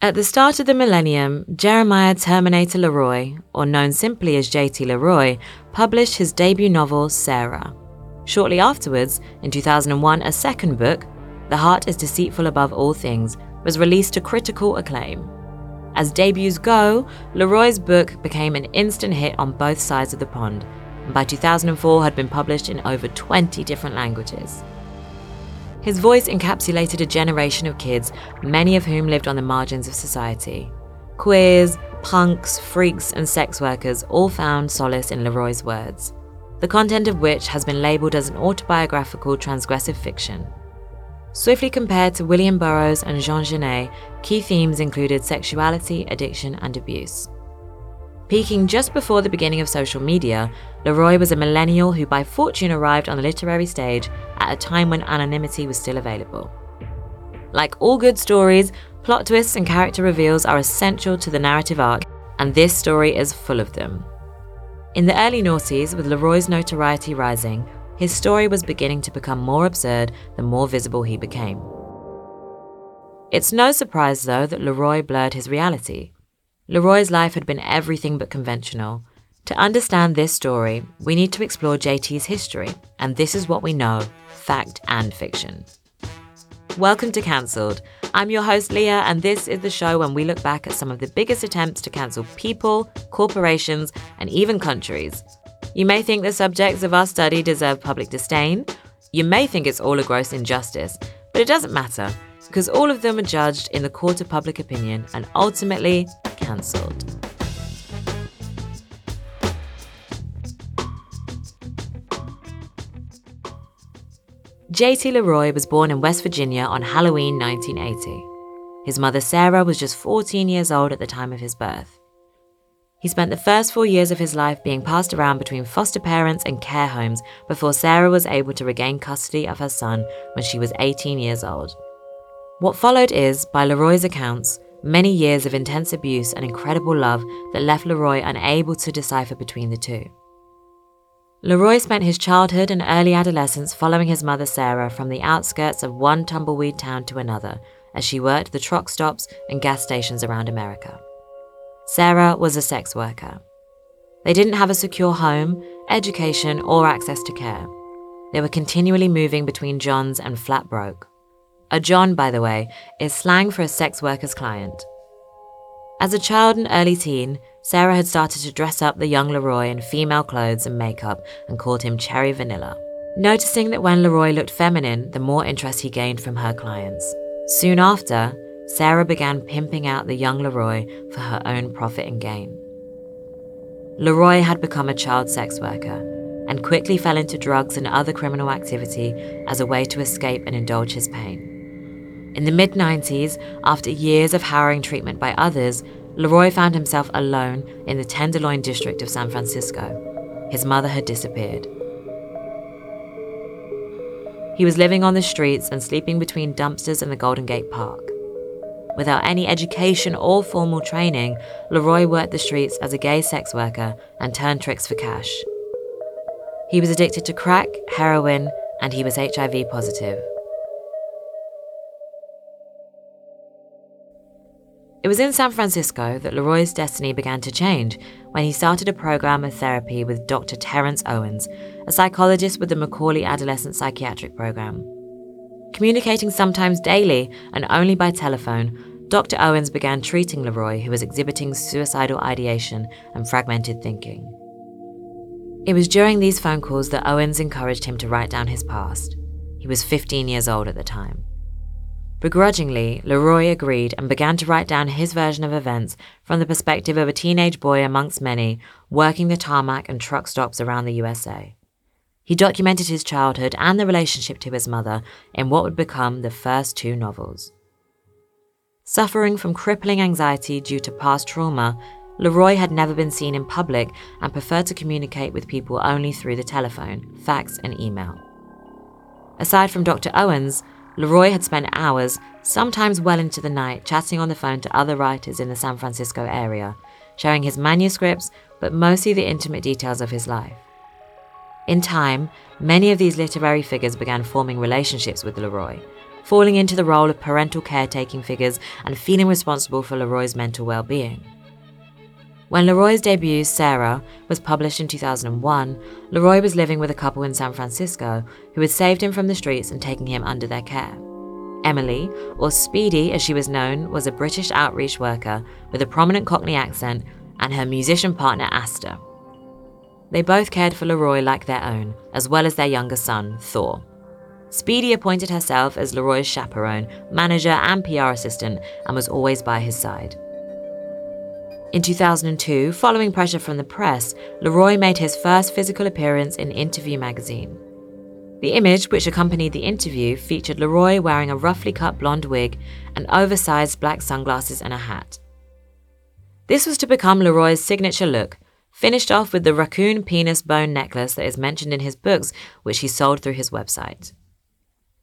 At the start of the millennium, Jeremiah Terminator Leroy, or known simply as J.T. Leroy, published his debut novel, Sarah. Shortly afterwards, in 2001, a second book, The Heart is Deceitful Above All Things, was released to critical acclaim. As debuts go, Leroy's book became an instant hit on both sides of the pond, and by 2004 had been published in over 20 different languages. His voice encapsulated a generation of kids, many of whom lived on the margins of society. Queers, punks, freaks, and sex workers all found solace in Leroy's words, the content of which has been labelled as an autobiographical transgressive fiction. Swiftly compared to William Burroughs and Jean Genet, key themes included sexuality, addiction, and abuse. Peaking just before the beginning of social media, Leroy was a millennial who by fortune arrived on the literary stage at a time when anonymity was still available. Like all good stories, plot twists and character reveals are essential to the narrative arc, and this story is full of them. In the early noughties, with Leroy's notoriety rising, his story was beginning to become more absurd the more visible he became. It's no surprise, though, that Leroy blurred his reality. Leroy's life had been everything but conventional. To understand this story, we need to explore JT's history, and this is what we know fact and fiction. Welcome to Cancelled. I'm your host, Leah, and this is the show when we look back at some of the biggest attempts to cancel people, corporations, and even countries. You may think the subjects of our study deserve public disdain. You may think it's all a gross injustice, but it doesn't matter because all of them are judged in the court of public opinion and ultimately cancelled. J.T. Leroy was born in West Virginia on Halloween 1980. His mother Sarah was just 14 years old at the time of his birth. He spent the first four years of his life being passed around between foster parents and care homes before Sarah was able to regain custody of her son when she was 18 years old. What followed is, by Leroy's accounts, many years of intense abuse and incredible love that left Leroy unable to decipher between the two. Leroy spent his childhood and early adolescence following his mother Sarah from the outskirts of one tumbleweed town to another as she worked the truck stops and gas stations around America. Sarah was a sex worker. They didn't have a secure home, education, or access to care. They were continually moving between Johns and flat broke. A John, by the way, is slang for a sex worker's client. As a child and early teen, Sarah had started to dress up the young Leroy in female clothes and makeup and called him Cherry Vanilla, noticing that when Leroy looked feminine, the more interest he gained from her clients. Soon after, Sarah began pimping out the young Leroy for her own profit and gain. Leroy had become a child sex worker and quickly fell into drugs and other criminal activity as a way to escape and indulge his pain. In the mid 90s, after years of harrowing treatment by others, Leroy found himself alone in the Tenderloin district of San Francisco. His mother had disappeared. He was living on the streets and sleeping between dumpsters in the Golden Gate Park. Without any education or formal training, Leroy worked the streets as a gay sex worker and turned tricks for cash. He was addicted to crack, heroin, and he was HIV positive. It was in San Francisco that Leroy's destiny began to change when he started a program of therapy with Dr. Terrence Owens, a psychologist with the McAuley Adolescent Psychiatric Program. Communicating sometimes daily and only by telephone, Dr. Owens began treating Leroy, who was exhibiting suicidal ideation and fragmented thinking. It was during these phone calls that Owens encouraged him to write down his past. He was 15 years old at the time. Begrudgingly, Leroy agreed and began to write down his version of events from the perspective of a teenage boy amongst many working the tarmac and truck stops around the USA. He documented his childhood and the relationship to his mother in what would become the first two novels. Suffering from crippling anxiety due to past trauma, Leroy had never been seen in public and preferred to communicate with people only through the telephone, fax, and email. Aside from Dr. Owens, Leroy had spent hours, sometimes well into the night, chatting on the phone to other writers in the San Francisco area, sharing his manuscripts, but mostly the intimate details of his life. In time, many of these literary figures began forming relationships with Leroy, falling into the role of parental caretaking figures and feeling responsible for Leroy's mental well being. When Leroy's debut, Sarah, was published in 2001, Leroy was living with a couple in San Francisco who had saved him from the streets and taken him under their care. Emily, or Speedy as she was known, was a British outreach worker with a prominent Cockney accent, and her musician partner, Asta. They both cared for Leroy like their own, as well as their younger son, Thor. Speedy appointed herself as Leroy's chaperone, manager, and PR assistant, and was always by his side. In 2002, following pressure from the press, Leroy made his first physical appearance in Interview magazine. The image which accompanied the interview featured Leroy wearing a roughly cut blonde wig and oversized black sunglasses and a hat. This was to become Leroy's signature look, finished off with the raccoon penis bone necklace that is mentioned in his books, which he sold through his website.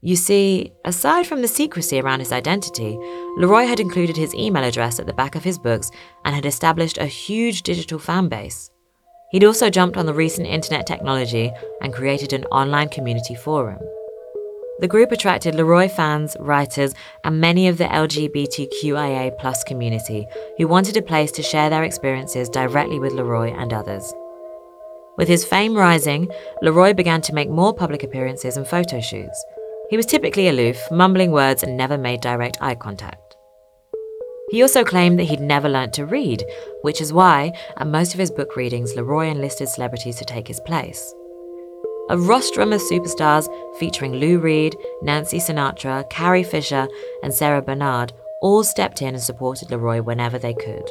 You see, aside from the secrecy around his identity, Leroy had included his email address at the back of his books and had established a huge digital fan base. He'd also jumped on the recent internet technology and created an online community forum. The group attracted Leroy fans, writers, and many of the LGBTQIA community who wanted a place to share their experiences directly with Leroy and others. With his fame rising, Leroy began to make more public appearances and photo shoots. He was typically aloof, mumbling words, and never made direct eye contact. He also claimed that he'd never learnt to read, which is why, at most of his book readings, Leroy enlisted celebrities to take his place. A rostrum of superstars featuring Lou Reed, Nancy Sinatra, Carrie Fisher, and Sarah Bernard all stepped in and supported Leroy whenever they could.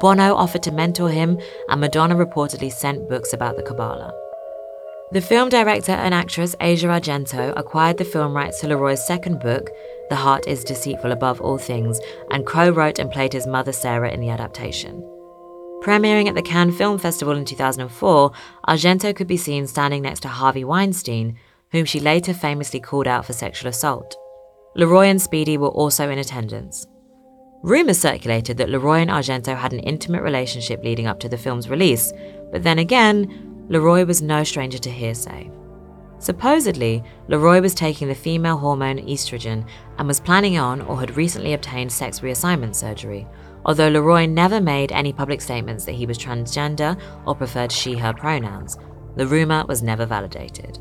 Bono offered to mentor him, and Madonna reportedly sent books about the Kabbalah. The film director and actress Asia Argento acquired the film rights to Leroy's second book, The Heart is Deceitful Above All Things, and co wrote and played his mother Sarah in the adaptation. Premiering at the Cannes Film Festival in 2004, Argento could be seen standing next to Harvey Weinstein, whom she later famously called out for sexual assault. Leroy and Speedy were also in attendance. Rumours circulated that Leroy and Argento had an intimate relationship leading up to the film's release, but then again, Leroy was no stranger to hearsay. Supposedly, Leroy was taking the female hormone estrogen and was planning on or had recently obtained sex reassignment surgery, although Leroy never made any public statements that he was transgender or preferred she her pronouns. The rumour was never validated.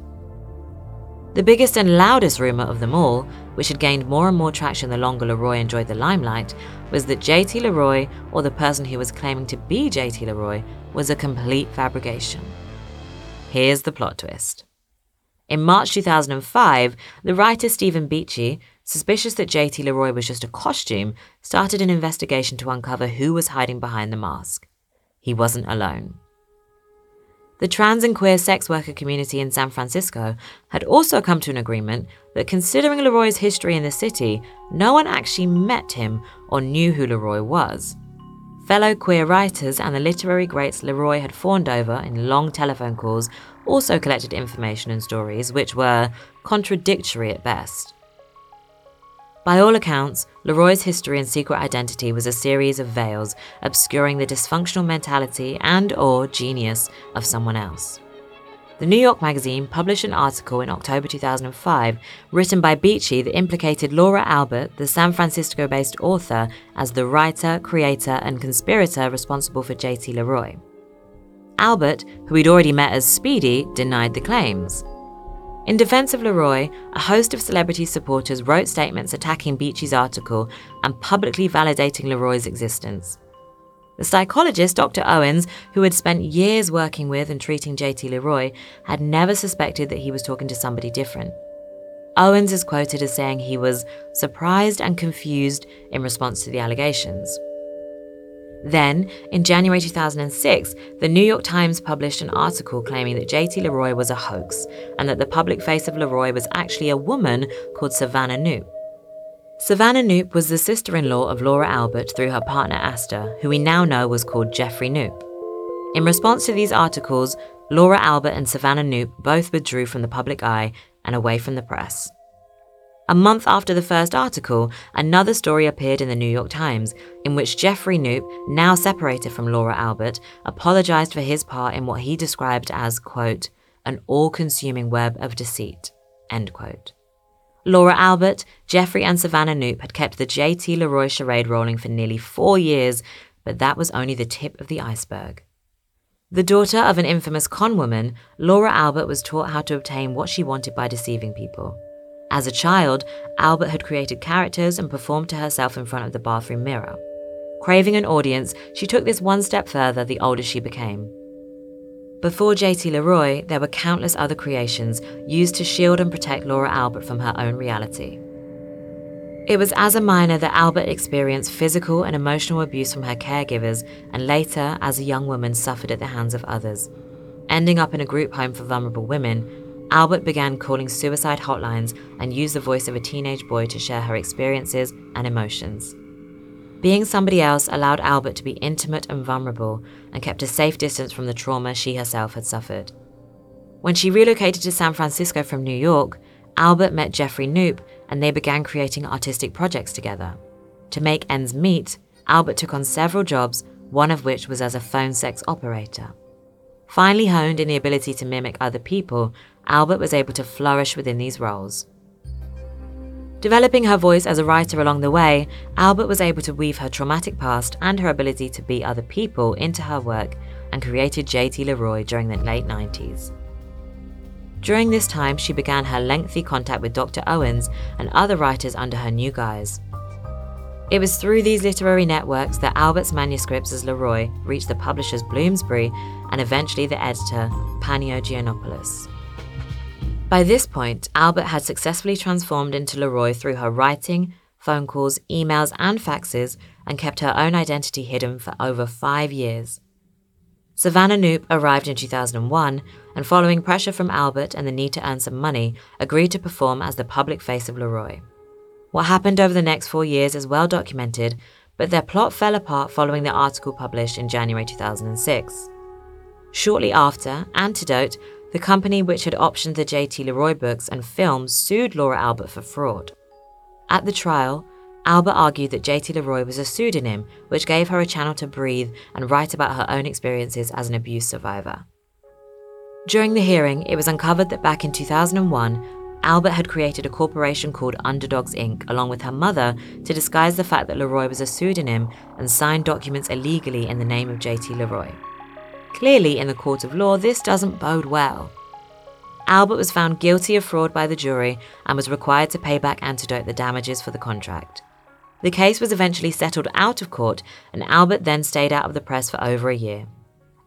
The biggest and loudest rumour of them all, which had gained more and more traction the longer Leroy enjoyed the limelight, was that JT Leroy, or the person who was claiming to be JT Leroy, was a complete fabrication. Here's the plot twist. In March 2005, the writer Stephen Beachy, suspicious that JT Leroy was just a costume, started an investigation to uncover who was hiding behind the mask. He wasn't alone. The trans and queer sex worker community in San Francisco had also come to an agreement that considering Leroy's history in the city, no one actually met him or knew who Leroy was. Fellow queer writers and the literary greats Leroy had fawned over in long telephone calls also collected information and stories which were contradictory at best. By all accounts, Leroy's history and secret identity was a series of veils obscuring the dysfunctional mentality and or genius of someone else. The New York Magazine published an article in October 2005 written by Beachy that implicated Laura Albert, the San Francisco based author, as the writer, creator, and conspirator responsible for JT Leroy. Albert, who he'd already met as Speedy, denied the claims. In defense of Leroy, a host of celebrity supporters wrote statements attacking Beachy's article and publicly validating Leroy's existence. The psychologist, Dr. Owens, who had spent years working with and treating JT Leroy, had never suspected that he was talking to somebody different. Owens is quoted as saying he was surprised and confused in response to the allegations. Then, in January 2006, the New York Times published an article claiming that JT Leroy was a hoax and that the public face of Leroy was actually a woman called Savannah Knoop. Savannah Knoop was the sister in law of Laura Albert through her partner Asta, who we now know was called Jeffrey Knoop. In response to these articles, Laura Albert and Savannah Knoop both withdrew from the public eye and away from the press. A month after the first article, another story appeared in the New York Times in which Jeffrey Knoop, now separated from Laura Albert, apologized for his part in what he described as, quote, an all consuming web of deceit, end quote. Laura Albert, Jeffrey, and Savannah Knoop had kept the J.T. Leroy charade rolling for nearly four years, but that was only the tip of the iceberg. The daughter of an infamous con woman, Laura Albert was taught how to obtain what she wanted by deceiving people. As a child, Albert had created characters and performed to herself in front of the bathroom mirror. Craving an audience, she took this one step further the older she became. Before JT Leroy, there were countless other creations used to shield and protect Laura Albert from her own reality. It was as a minor that Albert experienced physical and emotional abuse from her caregivers, and later, as a young woman, suffered at the hands of others. Ending up in a group home for vulnerable women, Albert began calling suicide hotlines and used the voice of a teenage boy to share her experiences and emotions. Being somebody else allowed Albert to be intimate and vulnerable and kept a safe distance from the trauma she herself had suffered. When she relocated to San Francisco from New York, Albert met Jeffrey Knoop and they began creating artistic projects together. To make ends meet, Albert took on several jobs, one of which was as a phone sex operator. Finally honed in the ability to mimic other people, Albert was able to flourish within these roles. Developing her voice as a writer along the way, Albert was able to weave her traumatic past and her ability to be other people into her work and created JT Leroy during the late 90s. During this time, she began her lengthy contact with Dr. Owens and other writers under her new guise. It was through these literary networks that Albert's manuscripts as Leroy reached the publishers Bloomsbury and eventually the editor, Panio Gianopoulos. By this point, Albert had successfully transformed into Leroy through her writing, phone calls, emails, and faxes, and kept her own identity hidden for over five years. Savannah Knoop arrived in 2001 and, following pressure from Albert and the need to earn some money, agreed to perform as the public face of Leroy. What happened over the next four years is well documented, but their plot fell apart following the article published in January 2006. Shortly after, Antidote the company which had optioned the J.T. Leroy books and films sued Laura Albert for fraud. At the trial, Albert argued that J.T. Leroy was a pseudonym which gave her a channel to breathe and write about her own experiences as an abuse survivor. During the hearing, it was uncovered that back in 2001, Albert had created a corporation called Underdogs Inc., along with her mother, to disguise the fact that Leroy was a pseudonym and signed documents illegally in the name of J.T. Leroy. Clearly, in the court of law, this doesn't bode well. Albert was found guilty of fraud by the jury and was required to pay back Antidote the damages for the contract. The case was eventually settled out of court, and Albert then stayed out of the press for over a year.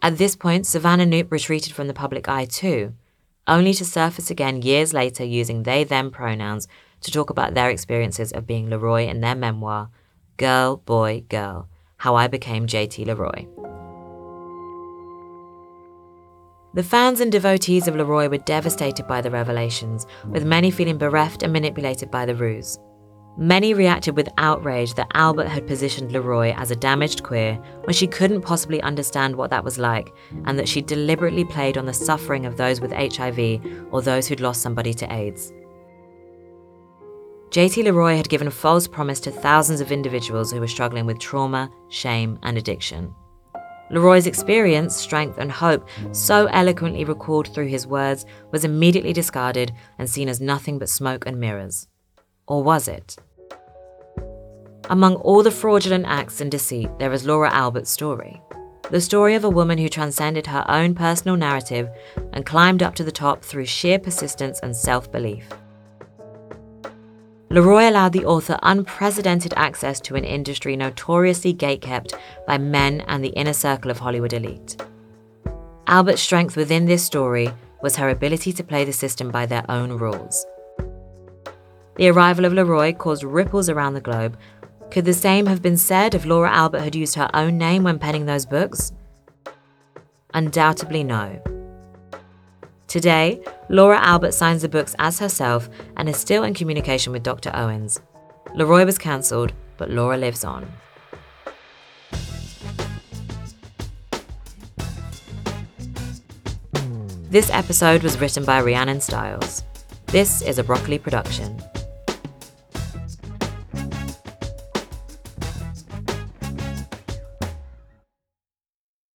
At this point, Savannah Knoop retreated from the public eye too, only to surface again years later using they them pronouns to talk about their experiences of being Leroy in their memoir, Girl, Boy, Girl How I Became JT Leroy. The fans and devotees of Leroy were devastated by the revelations, with many feeling bereft and manipulated by the ruse. Many reacted with outrage that Albert had positioned Leroy as a damaged queer when she couldn't possibly understand what that was like, and that she deliberately played on the suffering of those with HIV or those who'd lost somebody to AIDS. JT Leroy had given false promise to thousands of individuals who were struggling with trauma, shame, and addiction. Leroy's experience, strength, and hope, so eloquently recalled through his words, was immediately discarded and seen as nothing but smoke and mirrors. Or was it? Among all the fraudulent acts and deceit, there is Laura Albert's story. The story of a woman who transcended her own personal narrative and climbed up to the top through sheer persistence and self belief. Leroy allowed the author unprecedented access to an industry notoriously gatekept by men and the inner circle of Hollywood elite. Albert's strength within this story was her ability to play the system by their own rules. The arrival of Leroy caused ripples around the globe. Could the same have been said if Laura Albert had used her own name when penning those books? Undoubtedly no. Today, Laura Albert signs the books as herself and is still in communication with Dr. Owens. Leroy was cancelled, but Laura lives on. This episode was written by Rhyannon Styles. This is a Broccoli production.